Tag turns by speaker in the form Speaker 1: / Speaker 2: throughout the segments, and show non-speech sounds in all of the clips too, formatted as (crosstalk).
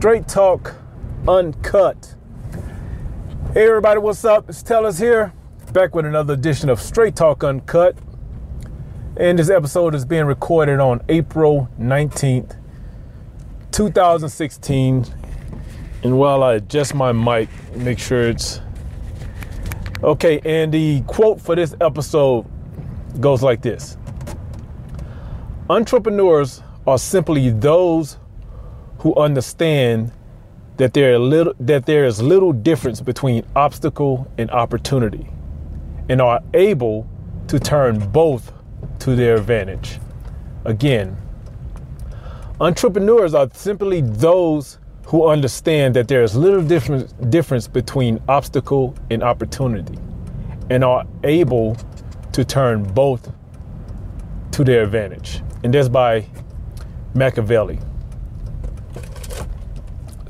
Speaker 1: Straight Talk Uncut. Hey, everybody, what's up? It's Tellers here, back with another edition of Straight Talk Uncut. And this episode is being recorded on April 19th, 2016. And while I adjust my mic, make sure it's okay. And the quote for this episode goes like this Entrepreneurs are simply those who understand that there, little, that there is little difference between obstacle and opportunity and are able to turn both to their advantage. Again, entrepreneurs are simply those who understand that there is little difference, difference between obstacle and opportunity and are able to turn both to their advantage. And that's by Machiavelli.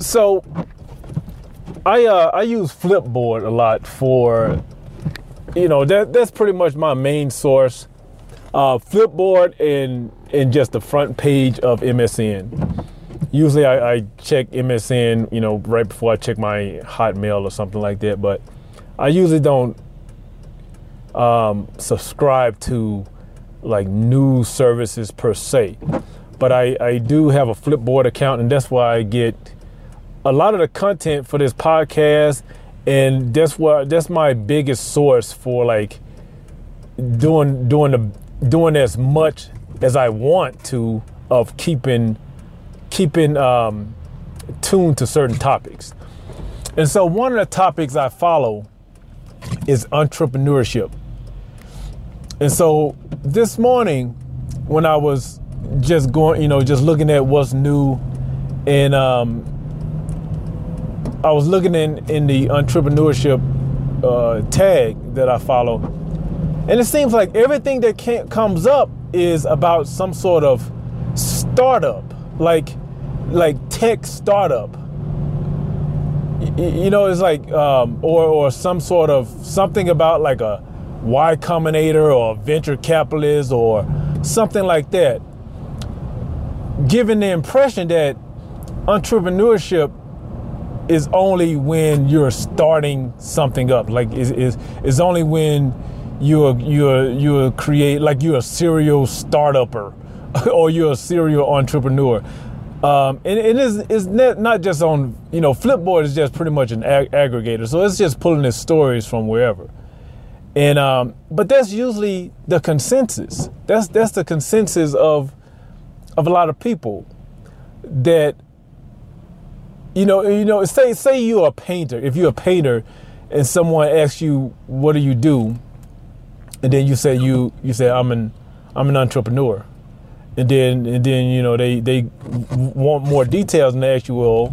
Speaker 1: So I uh, I use Flipboard a lot for you know that that's pretty much my main source. Uh, Flipboard and and just the front page of MSN. Usually I, I check MSN, you know, right before I check my Hotmail or something like that. But I usually don't um, subscribe to like news services per se. But I, I do have a Flipboard account, and that's why I get a lot of the content for this podcast, and that's what that's my biggest source for like doing doing the doing as much as I want to of keeping keeping um, tuned to certain topics. And so one of the topics I follow is entrepreneurship. And so this morning, when I was just going, you know, just looking at what's new and um, I was looking in in the entrepreneurship uh, tag that I follow, and it seems like everything that can, comes up is about some sort of startup, like like tech startup. You, you know, it's like um, or or some sort of something about like a Y Combinator or venture capitalist or something like that, giving the impression that entrepreneurship is only when you're starting something up. Like is is is only when you're you're you're create like you're a serial startupper (laughs) or you're a serial entrepreneur. Um, and it is is not just on you know Flipboard is just pretty much an ag- aggregator, so it's just pulling its stories from wherever. And um, but that's usually the consensus. That's that's the consensus of of a lot of people that you know, you know, say say you're a painter. If you're a painter, and someone asks you, "What do you do?" and then you say you you say I'm an I'm an entrepreneur, and then and then you know they they want more details and they ask you, "Well,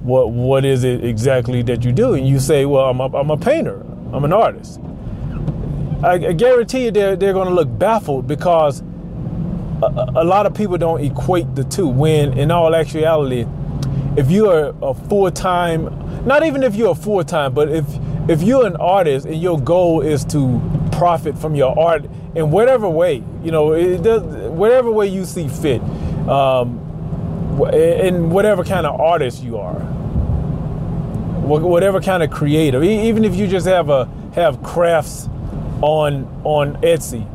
Speaker 1: what what is it exactly that you do?" And you say, "Well, I'm a, I'm a painter. I'm an artist." I, I guarantee you they're they're going to look baffled because a, a lot of people don't equate the two. When in all actuality if you're a full time, not even if you're a full time, but if if you're an artist and your goal is to profit from your art in whatever way, you know, it does, whatever way you see fit, um, in whatever kind of artist you are, whatever kind of creative, even if you just have a have crafts on on Etsy.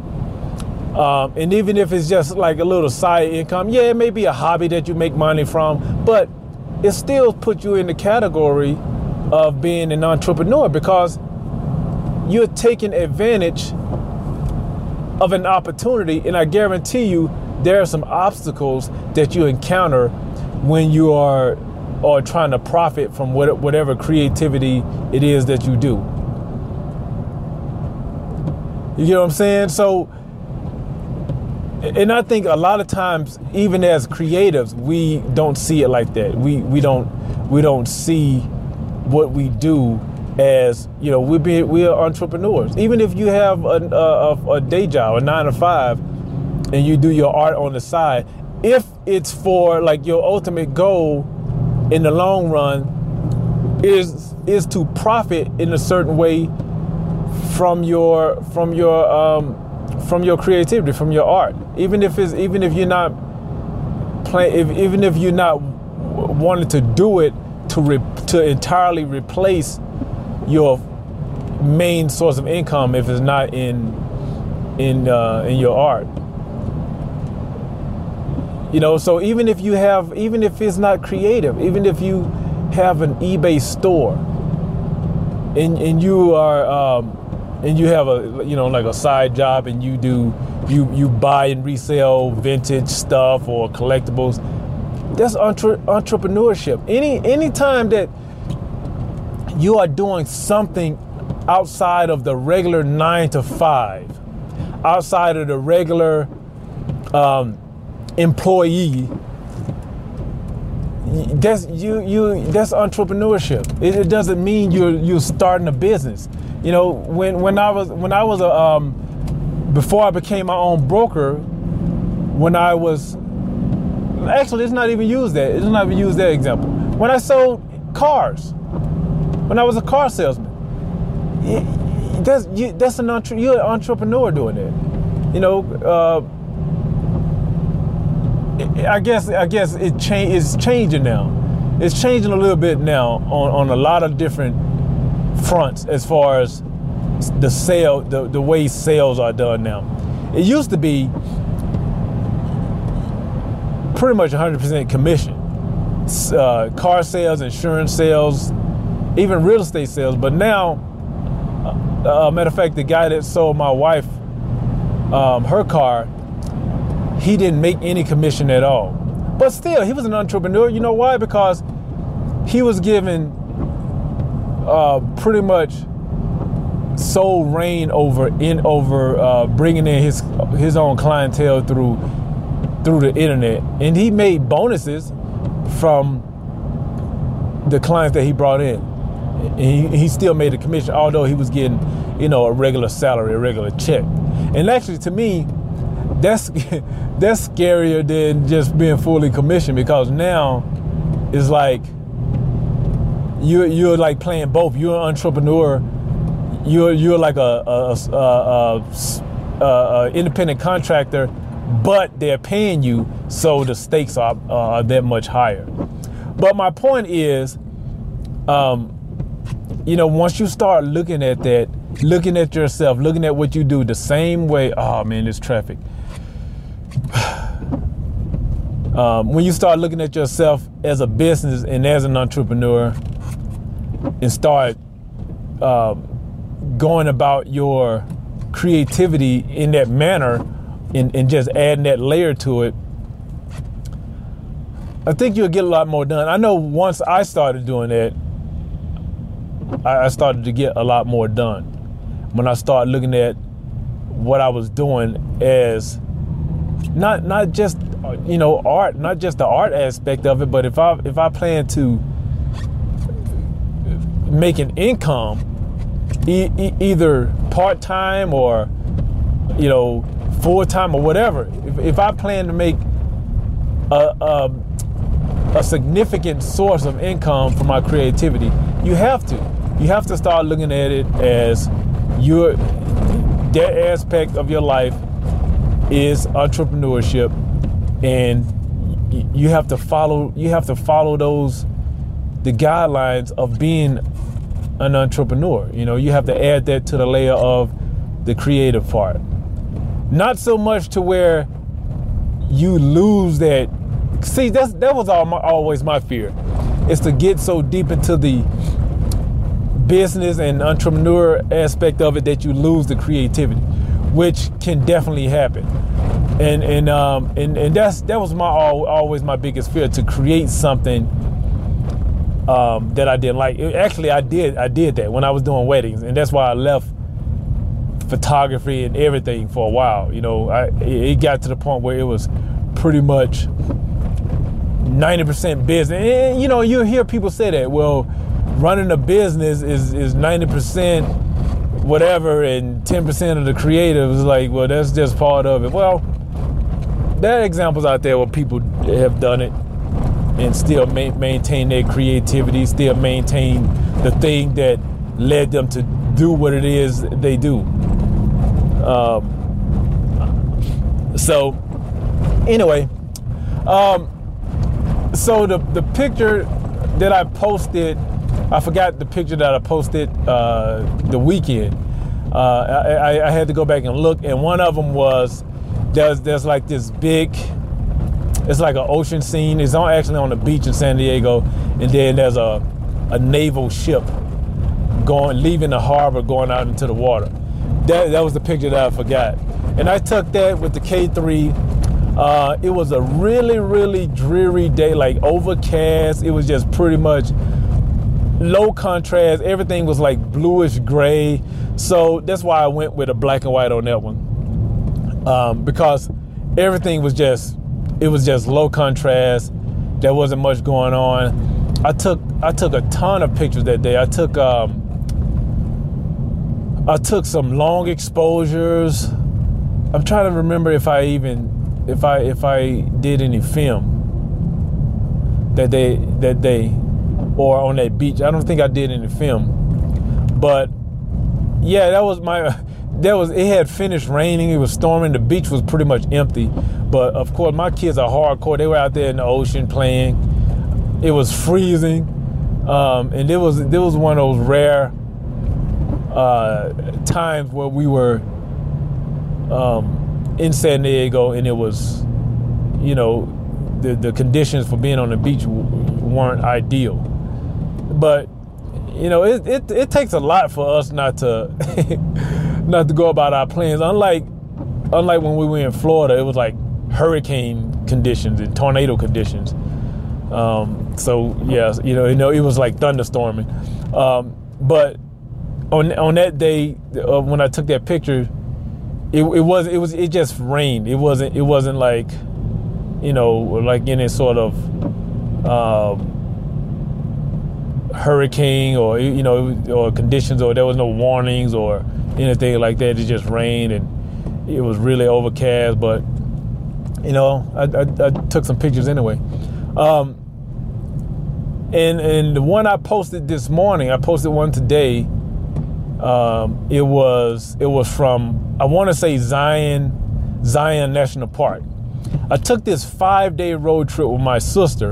Speaker 1: Um, and even if it's just like a little side income, yeah, it may be a hobby that you make money from, but it still puts you in the category of being an entrepreneur because you're taking advantage of an opportunity. And I guarantee you, there are some obstacles that you encounter when you are or trying to profit from whatever creativity it is that you do. You get what I'm saying? So and I think a lot of times, even as creatives, we don't see it like that. We we don't we don't see what we do as you know we be we are entrepreneurs. Even if you have a, a, a day job, a nine to five, and you do your art on the side, if it's for like your ultimate goal in the long run is is to profit in a certain way from your from your um, from your creativity, from your art. Even if it's even if you're not if, even if you're not wanted to do it to re- to entirely replace your main source of income if it's not in in uh, in your art. You know, so even if you have, even if it's not creative, even if you have an eBay store, and and you are, um, and you have a, you know, like a side job, and you do, you you buy and resell vintage stuff or collectibles. That's entre- entrepreneurship. Any any time that you are doing something outside of the regular nine to five, outside of the regular um, employee, that's you you that's entrepreneurship. It, it, doesn't mean you're you're starting a business. You know, when when I was when I was a um, before I became my own broker, when I was actually it's not even used that it's not even used that example. When I sold cars, when I was a car salesman, that's you, that's an entre- you're an entrepreneur doing it. You know. Uh, I guess I guess it change it's changing now. It's changing a little bit now on, on a lot of different fronts as far as the sale the, the way sales are done now. It used to be pretty much 100% commission. Uh, car sales, insurance sales, even real estate sales. But now, uh, uh, matter of fact, the guy that sold my wife um, her car, he didn't make any commission at all. But still, he was an entrepreneur. You know why? Because he was given uh, pretty much sole reign over in over uh, bringing in his his own clientele through through the internet, and he made bonuses from the clients that he brought in. He, he still made a commission, although he was getting, you know, a regular salary, a regular check. And actually, to me, that's (laughs) that's scarier than just being fully commissioned because now it's like you you're like playing both. You're an entrepreneur. You're you're like a, a, a, a independent contractor, but they're paying you, so the stakes are, are that much higher. But my point is, um, you know, once you start looking at that, looking at yourself, looking at what you do the same way. Oh man, this traffic (sighs) um, when you start looking at yourself as a business and as an entrepreneur and start uh, going about your creativity in that manner and, and, just adding that layer to it, I think you'll get a lot more done. I know once I started doing that, I, started to get a lot more done. When I started looking at what I was doing as not not just you know art, not just the art aspect of it, but if I if I plan to make an income, e- e- either part time or you know full time or whatever, if, if I plan to make a, a a significant source of income for my creativity, you have to. You have to start looking at it as your that aspect of your life is entrepreneurship and you have to follow you have to follow those the guidelines of being an entrepreneur. You know you have to add that to the layer of the creative part. Not so much to where you lose that. See that's that was all my, always my fear is to get so deep into the business and entrepreneur aspect of it that you lose the creativity which can definitely happen. And and um and, and that's that was my always my biggest fear to create something um, that I didn't like. Actually, I did I did that when I was doing weddings, and that's why I left photography and everything for a while. You know, I it got to the point where it was pretty much 90% business. And, you know, you hear people say that. Well, running a business is is 90% whatever and 10% of the creative is like, well, that's just part of it. Well, there are examples out there where people have done it and still ma- maintain their creativity, still maintain the thing that led them to do what it is they do. Um, so, anyway, um, so the the picture that I posted, I forgot the picture that I posted uh, the weekend. Uh, I, I, had to go back and look, and one of them was there's there's like this big, it's like an ocean scene. It's on actually on the beach in San Diego, and then there's a a naval ship going leaving the harbor, going out into the water. That that was the picture that I forgot, and I took that with the K3 uh, it was a really, really dreary day, like overcast. It was just pretty much low contrast. Everything was like bluish gray. So that's why I went with a black and white on that one. Um, because everything was just, it was just low contrast. There wasn't much going on. I took, I took a ton of pictures that day. I took, um, I took some long exposures. I'm trying to remember if I even if I if I did any film that they that they or on that beach. I don't think I did any film, but yeah, that was my. That was it. Had finished raining. It was storming. The beach was pretty much empty. But of course, my kids are hardcore. They were out there in the ocean playing. It was freezing, um, and it was there was one of those rare uh, times where we were. Um, in San Diego, and it was, you know, the the conditions for being on the beach weren't ideal. But you know, it it, it takes a lot for us not to (laughs) not to go about our plans. Unlike unlike when we were in Florida, it was like hurricane conditions and tornado conditions. Um, so yeah, you know, you know, it was like thunderstorming. Um, but on on that day uh, when I took that picture, it, it was it was it just rained. It wasn't it wasn't like you know like any sort of um, hurricane or you know or conditions or there was no warnings or anything like that. It just rained and it was really overcast. But you know I, I, I took some pictures anyway. Um, and and the one I posted this morning, I posted one today um, it was it was from I want to say Zion Zion National Park. I took this five day road trip with my sister,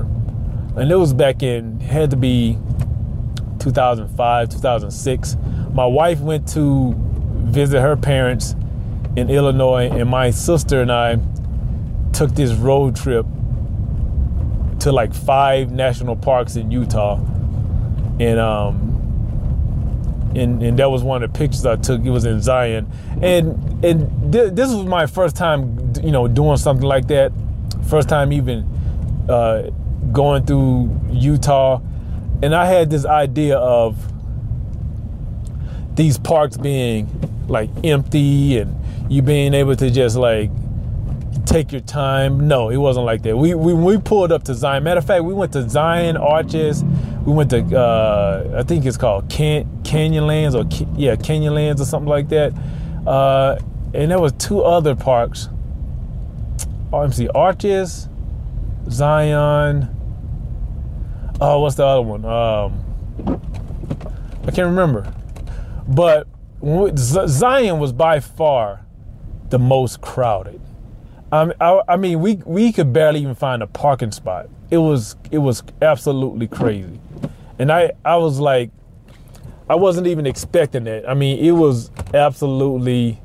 Speaker 1: and it was back in had to be 2005 2006. My wife went to visit her parents in Illinois, and my sister and I took this road trip to like five national parks in Utah, and um, and, and that was one of the pictures I took. It was in Zion, and and th- this was my first time, you know, doing something like that. First time even uh, going through Utah, and I had this idea of these parks being like empty and you being able to just like take your time. No, it wasn't like that. We, we we pulled up to Zion. Matter of fact, we went to Zion Arches. We went to uh, I think it's called Can- Canyonlands or yeah Canyonlands or something like that. Uh, and there was two other parks. see Arches, Zion. Oh, what's the other one? Um, I can't remember. But Zion was by far the most crowded. Um, I, I mean, we we could barely even find a parking spot. It was it was absolutely crazy, and I I was like, I wasn't even expecting that. I mean, it was absolutely,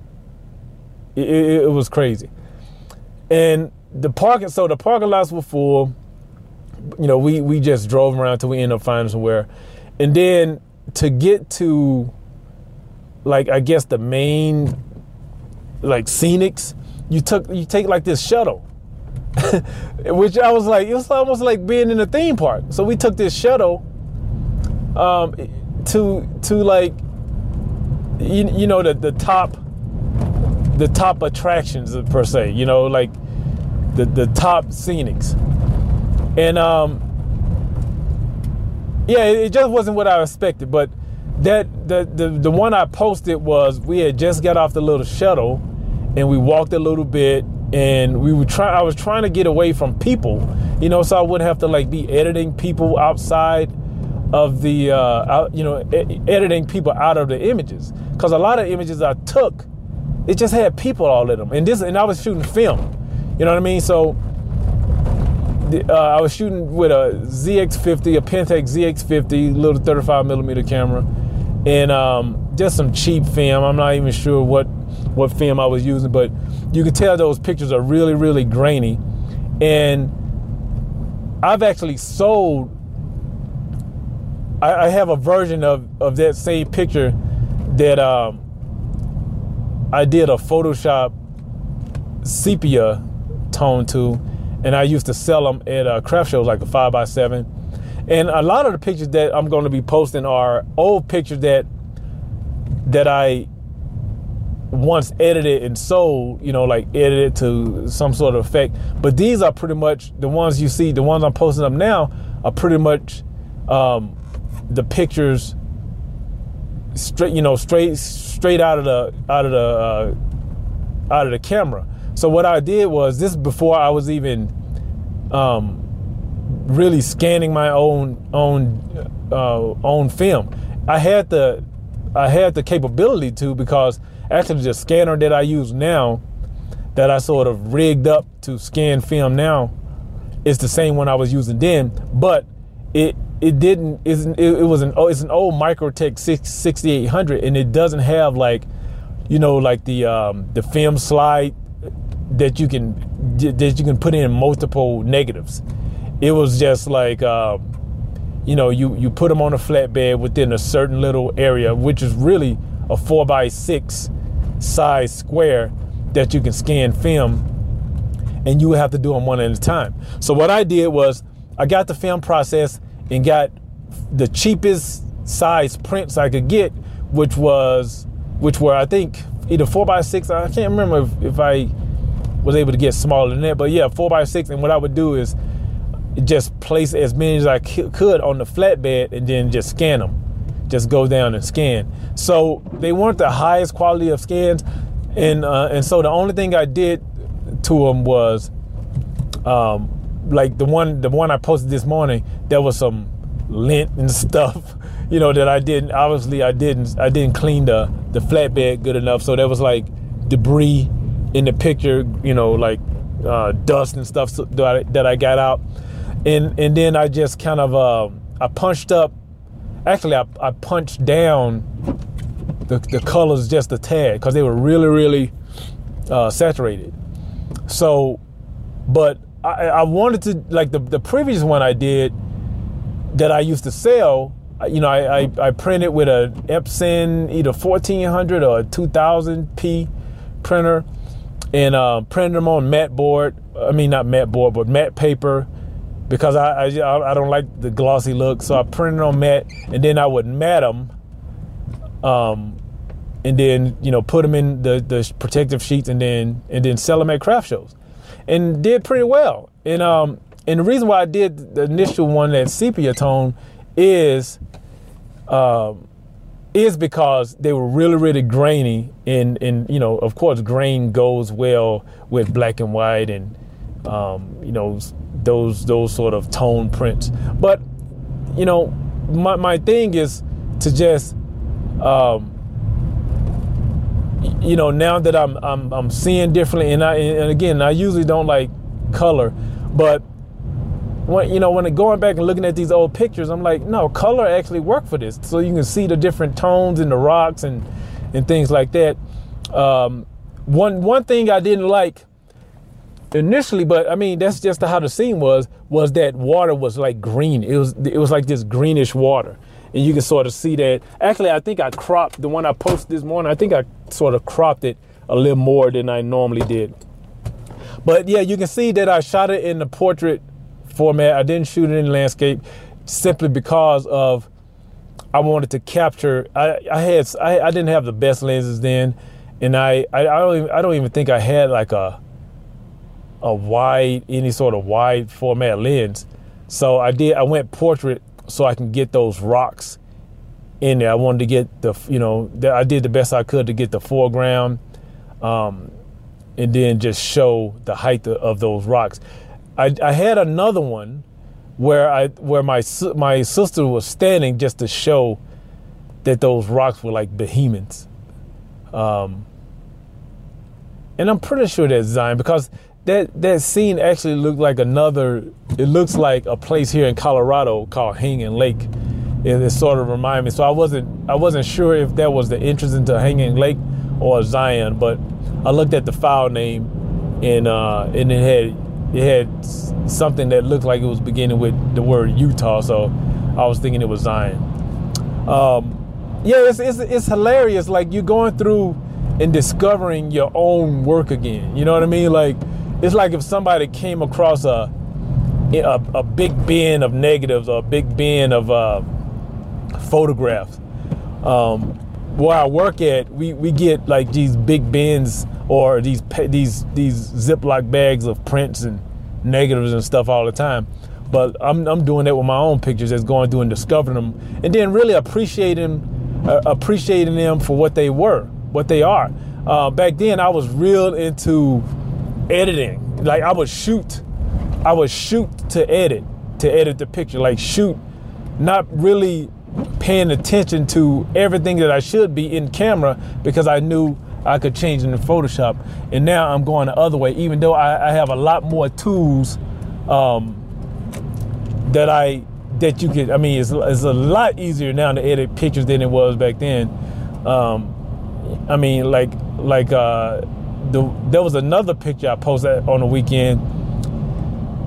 Speaker 1: it, it, it was crazy, and the parking. So the parking lots were full. You know, we we just drove around till we ended up finding somewhere, and then to get to, like I guess the main, like scenics you took you take like this shuttle (laughs) which I was like, it was almost like being in a theme park. So we took this shuttle um, to to like you, you know the the top the top attractions per se. You know like the the top scenics, and um, yeah, it just wasn't what I expected. But that the the the one I posted was we had just got off the little shuttle and we walked a little bit and we were trying I was trying to get away from people, you know, so I wouldn't have to like be editing people outside of the uh out, you know, editing people out of the images cuz a lot of images I took it just had people all in them. And this and I was shooting film. You know what I mean? So uh, I was shooting with a ZX50, a Pentax ZX50, little 35 millimeter camera, and um, just some cheap film. I'm not even sure what what film I was using, but you can tell those pictures are really, really grainy. And I've actually sold. I, I have a version of of that same picture that um, I did a Photoshop sepia tone to, and I used to sell them at uh, craft shows like a five by seven. And a lot of the pictures that I'm going to be posting are old pictures that that I once edited and sold, you know, like edited to some sort of effect. But these are pretty much the ones you see. The ones I'm posting up now are pretty much um, the pictures straight, you know, straight straight out of the out of the uh, out of the camera. So what I did was this before I was even um, really scanning my own own uh, own film. I had the I had the capability to because actually the scanner that I use now that I sort of rigged up to scan film now is the same one I was using then, but it it didn't it, it was an oh it's an old Microtek 6800 and it doesn't have like you know like the um, the film slide that you can that you can put in multiple negatives. It was just like um, you know you you put them on a flatbed within a certain little area, which is really a four by six size square that you can scan film, and you have to do them one at a time. So what I did was I got the film process and got the cheapest size prints I could get, which was which were I think either four by six. I can't remember if, if I was able to get smaller than that, but yeah, four by six. And what I would do is just place as many as I could on the flatbed and then just scan them. Just go down and scan. So they weren't the highest quality of scans, and uh, and so the only thing I did to them was, um, like the one the one I posted this morning. There was some lint and (laughs) stuff, you know, that I didn't. Obviously, I didn't. I didn't clean the the flatbed good enough, so there was like debris in the picture, you know, like uh, dust and stuff that I, that I got out, and and then I just kind of uh, I punched up actually I, I punched down the, the colors just a tad because they were really really uh, saturated. So but I, I wanted to like the, the previous one I did that I used to sell you know I, I, I printed with a Epson either 1400 or 2000p printer and uh, printed them on matte board I mean not matte board but matte paper because I, I, I don't like the glossy look. So I printed on matte, and then I would mat them, um, and then you know put them in the the protective sheets, and then and then sell them at craft shows, and did pretty well. And um and the reason why I did the initial one that sepia tone is um is because they were really really grainy and and you know of course grain goes well with black and white and um, you know those those sort of tone prints. But you know, my my thing is to just um, you know now that I'm I'm I'm seeing differently, and I and again I usually don't like color, but when you know when going back and looking at these old pictures, I'm like, no, color actually worked for this, so you can see the different tones in the rocks and and things like that. Um, one one thing I didn't like initially, but I mean that's just how the scene was. Was that water was like green? It was it was like this greenish water, and you can sort of see that. Actually, I think I cropped the one I posted this morning. I think I sort of cropped it a little more than I normally did. But yeah, you can see that I shot it in the portrait format. I didn't shoot it in landscape simply because of I wanted to capture. I, I had I, I didn't have the best lenses then, and I I, I don't even, I don't even think I had like a a wide, any sort of wide format lens. So I did, I went portrait so I can get those rocks in there. I wanted to get the, you know, I did the best I could to get the foreground um, and then just show the height of those rocks. I, I had another one where I where my my sister was standing just to show that those rocks were like behemoths. Um, and I'm pretty sure that's Zion because that that scene actually looked like another. It looks like a place here in Colorado called Hanging Lake. It, it sort of reminded me. So I wasn't I wasn't sure if that was the entrance into Hanging Lake or Zion, but I looked at the file name and uh, and it had it had something that looked like it was beginning with the word Utah. So I was thinking it was Zion. Um, yeah, it's, it's it's hilarious. Like you're going through and discovering your own work again. You know what I mean? Like it's like if somebody came across a a, a big bin of negatives or a big bin of uh, photographs. Um, where I work at, we, we get like these big bins or these these these Ziploc bags of prints and negatives and stuff all the time. But I'm I'm doing that with my own pictures, as going through and discovering them, and then really appreciating uh, appreciating them for what they were, what they are. Uh, back then, I was real into editing. Like I would shoot, I would shoot to edit, to edit the picture. Like shoot, not really paying attention to everything that I should be in camera because I knew I could change in Photoshop. And now I'm going the other way, even though I, I have a lot more tools um, that I that you could. I mean, it's, it's a lot easier now to edit pictures than it was back then. Um, I mean, like like uh, the, there was another picture I posted on the weekend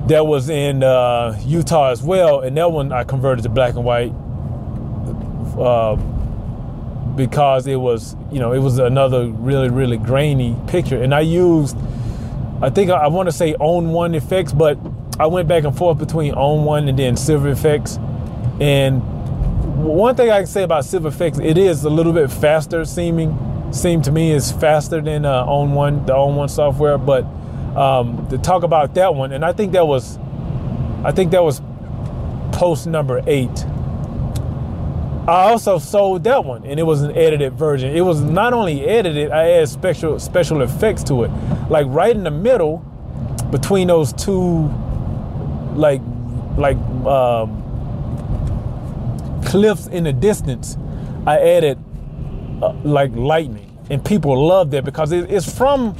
Speaker 1: that was in uh, Utah as well, and that one I converted to black and white uh, because it was, you know, it was another really really grainy picture, and I used, I think I, I want to say ON1 effects, but I went back and forth between ON1 and then Silver Efex, and one thing I can say about Silver Efex, it is a little bit faster seeming seemed to me is faster than uh, ON1, the ON1 software. But um, to talk about that one, and I think that was, I think that was post number eight. I also sold that one, and it was an edited version. It was not only edited, I added special special effects to it, like right in the middle, between those two, like like um, cliffs in the distance. I added uh, like lightning, and people love that because it, it's from.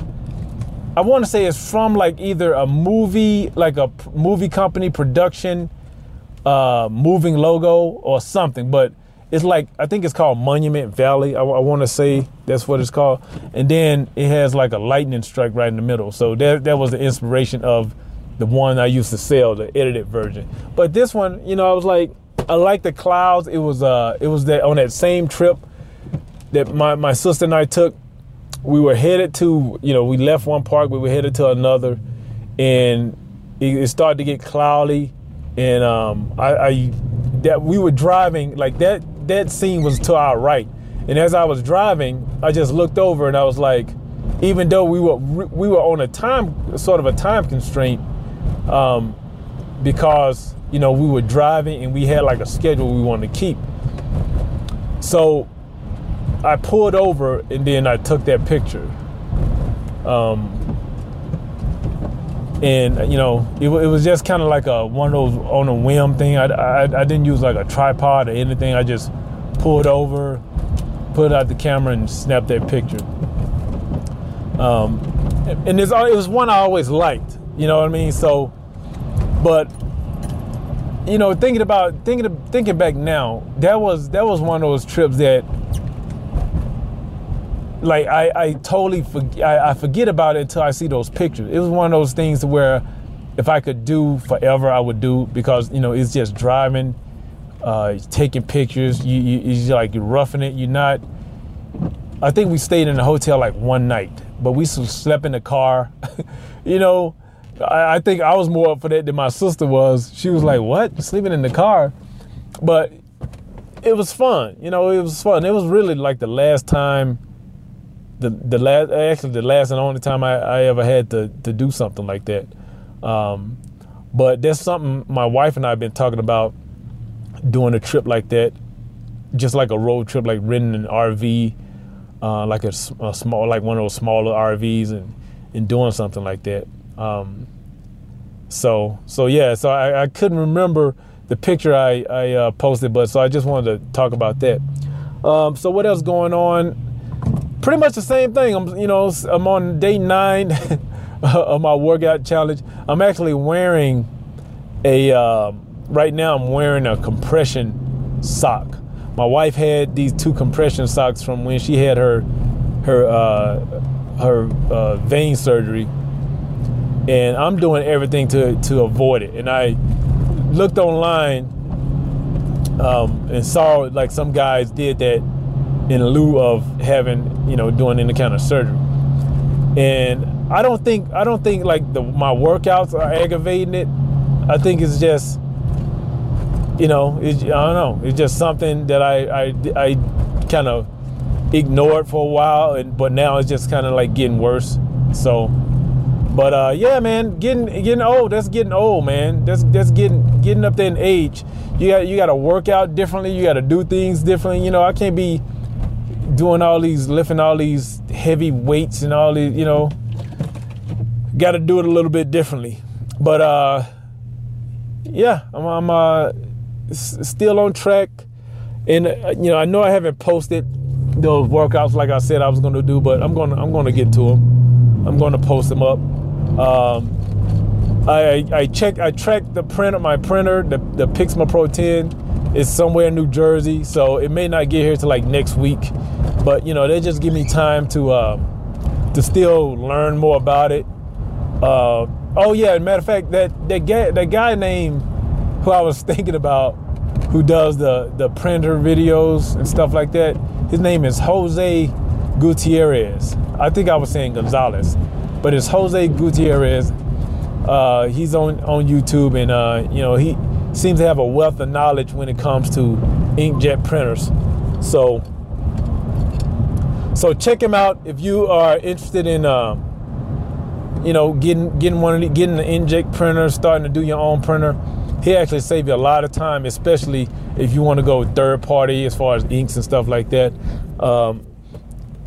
Speaker 1: I want to say it's from like either a movie, like a movie company production, uh, moving logo or something, but it's like I think it's called Monument Valley. I, I want to say that's what it's called, and then it has like a lightning strike right in the middle. So that that was the inspiration of the one I used to sell, the edited version. But this one, you know, I was like, I like the clouds. It was uh, it was that on that same trip that my, my sister and I took. We were headed to, you know, we left one park, we were headed to another, and it, it started to get cloudy. And um, I, I that we were driving like that. That scene was to our right, and as I was driving, I just looked over and I was like, even though we were we were on a time sort of a time constraint, um, because you know we were driving and we had like a schedule we wanted to keep. So I pulled over and then I took that picture. Um, and you know, it, it was just kind of like a one of those on a whim thing. I, I, I didn't use like a tripod or anything. I just pulled over, put out the camera, and snapped that picture. Um, and it was one I always liked. You know what I mean? So, but you know, thinking about thinking thinking back now, that was that was one of those trips that like I, I totally forget, I, I, forget about it until I see those pictures. It was one of those things where if I could do forever, I would do because you know it's just driving, uh, taking pictures. You, you you're like you're roughing it. You're not. I think we stayed in a hotel like one night, but we slept in the car. (laughs) you know, I, I think I was more up for that than my sister was. She was like, "What? Sleeping in the car?" But it was fun. You know, it was fun. It was really like the last time the the last actually the last and only time I, I ever had to to do something like that. Um, but there's something my wife and I have been talking about doing a trip like that, just like a road trip, like renting an RV, uh, like a, a, small, like one of those smaller RVs, and and doing something like that. Um, so so yeah, so I, I couldn't remember the picture I I uh, posted, but so I just wanted to talk about that. Um, so what else going on? Pretty much the same thing. I'm, you know, I'm on day nine. (laughs) of my workout challenge. I'm actually wearing a uh, right now. I'm wearing a compression sock. My wife had these two compression socks from when she had her her uh, her uh, vein surgery, and I'm doing everything to to avoid it. And I looked online um, and saw like some guys did that in lieu of having you know doing any kind of surgery. And I don't think I don't think like the my workouts are aggravating it. I think it's just you know it's, I don't know it's just something that I I, I kind of ignored for a while and but now it's just kind of like getting worse. So but uh, yeah, man, getting getting old. That's getting old, man. That's that's getting getting up there in age. You got you got to work out differently. You got to do things differently. You know, I can't be doing all these lifting all these heavy weights and all these. You know, got to do it a little bit differently. But uh, yeah, I'm, I'm uh, still on track, and uh, you know, I know I haven't posted those workouts like I said I was going to do, but I'm gonna I'm gonna get to them. I'm going to post them up. Um, I, I check I tracked the printer my printer the, the Pixma Pro 10 is somewhere in New Jersey so it may not get here till like next week. But you know they just give me time to uh, to still learn more about it. Uh, oh yeah matter of fact that that guy that guy named who I was (laughs) thinking about who does the the printer videos and stuff like that his name is Jose Gutierrez. I think I was saying Gonzalez but it's Jose Gutierrez. Uh, he's on on YouTube, and uh, you know he seems to have a wealth of knowledge when it comes to inkjet printers. So, so check him out if you are interested in, uh, you know, getting getting one of the, getting the inkjet printer, starting to do your own printer. He actually save you a lot of time, especially if you want to go third party as far as inks and stuff like that. Um,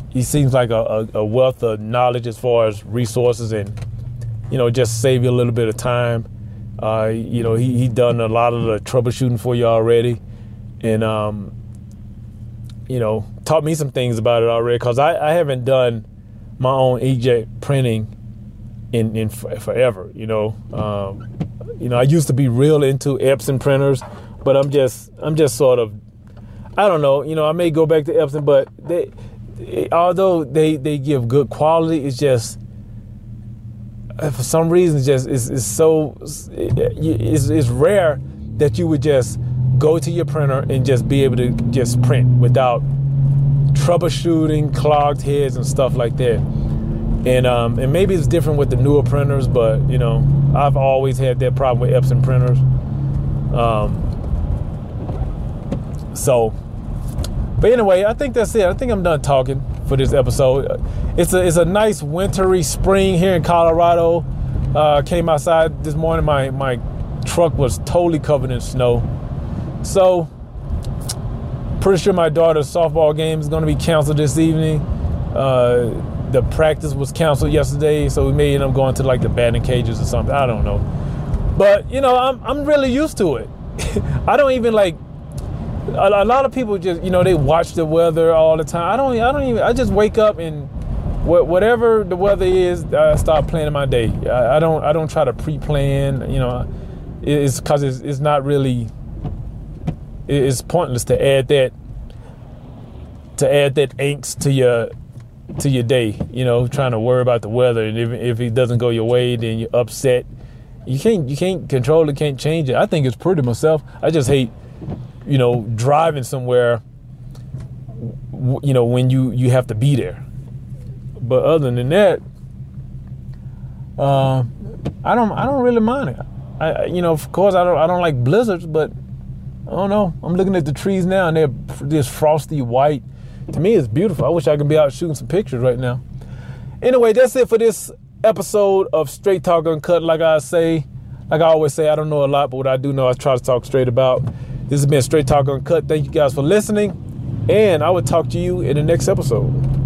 Speaker 1: he seems like a, a, a, wealth of knowledge as far as resources and you know just save you a little bit of time. Uh, you know he he done a lot of the troubleshooting for you already, and um, you know taught me some things about it already because I, I haven't done my own inkjet printing in in forever. You know, um, you know I used to be real into Epson printers, but I'm just I'm just sort of I don't know. You know I may go back to Epson, but they although they they give good quality, it's just for some reason just it's, it's so it's, it's rare that you would just go to your printer and just be able to just print without troubleshooting clogged heads and stuff like that. And um, and maybe it's different with the newer printers, but you know I've always had that problem with Epson printers. Um, so but anyway, I think that's it. I think I'm done talking for this episode. It's a it's a nice wintry spring here in Colorado. Uh, came outside this morning. My my truck was totally covered in snow. So pretty sure my daughter's softball game is going to be canceled this evening. Uh, the practice was canceled yesterday, so we may end up going to like the batting cages or something. I don't know. But you know, I'm I'm really used to it. (laughs) I don't even like a, a, lot of people just you know they watch the weather all the time. I don't I don't even I just wake up and whatever the weather is, I start planning my day. I, don't I don't try to pre-plan. You know, it's because it's, it's not really it's pointless to add that to add that angst to your to your day. You know, trying to worry about the weather, and if if it doesn't go your way, then you're upset. You can't you can't control it, can't change it. I think it's pretty myself. I just hate you know, driving somewhere, you know, when you you have to be there. But other than that, uh, I don't I don't really mind it. I you know, of course I don't I don't like blizzards, but I don't know. I'm looking at the trees now and they're this frosty white. To me, it's beautiful. I wish I could be out shooting some pictures right now. Anyway, that's it for this episode of Straight Talk Uncut. Like I say, like I always say, I don't know a lot, but what I do know, I try to talk straight about. This has been Straight Talk Uncut. Thank you guys for listening, and I will talk to you in the next episode.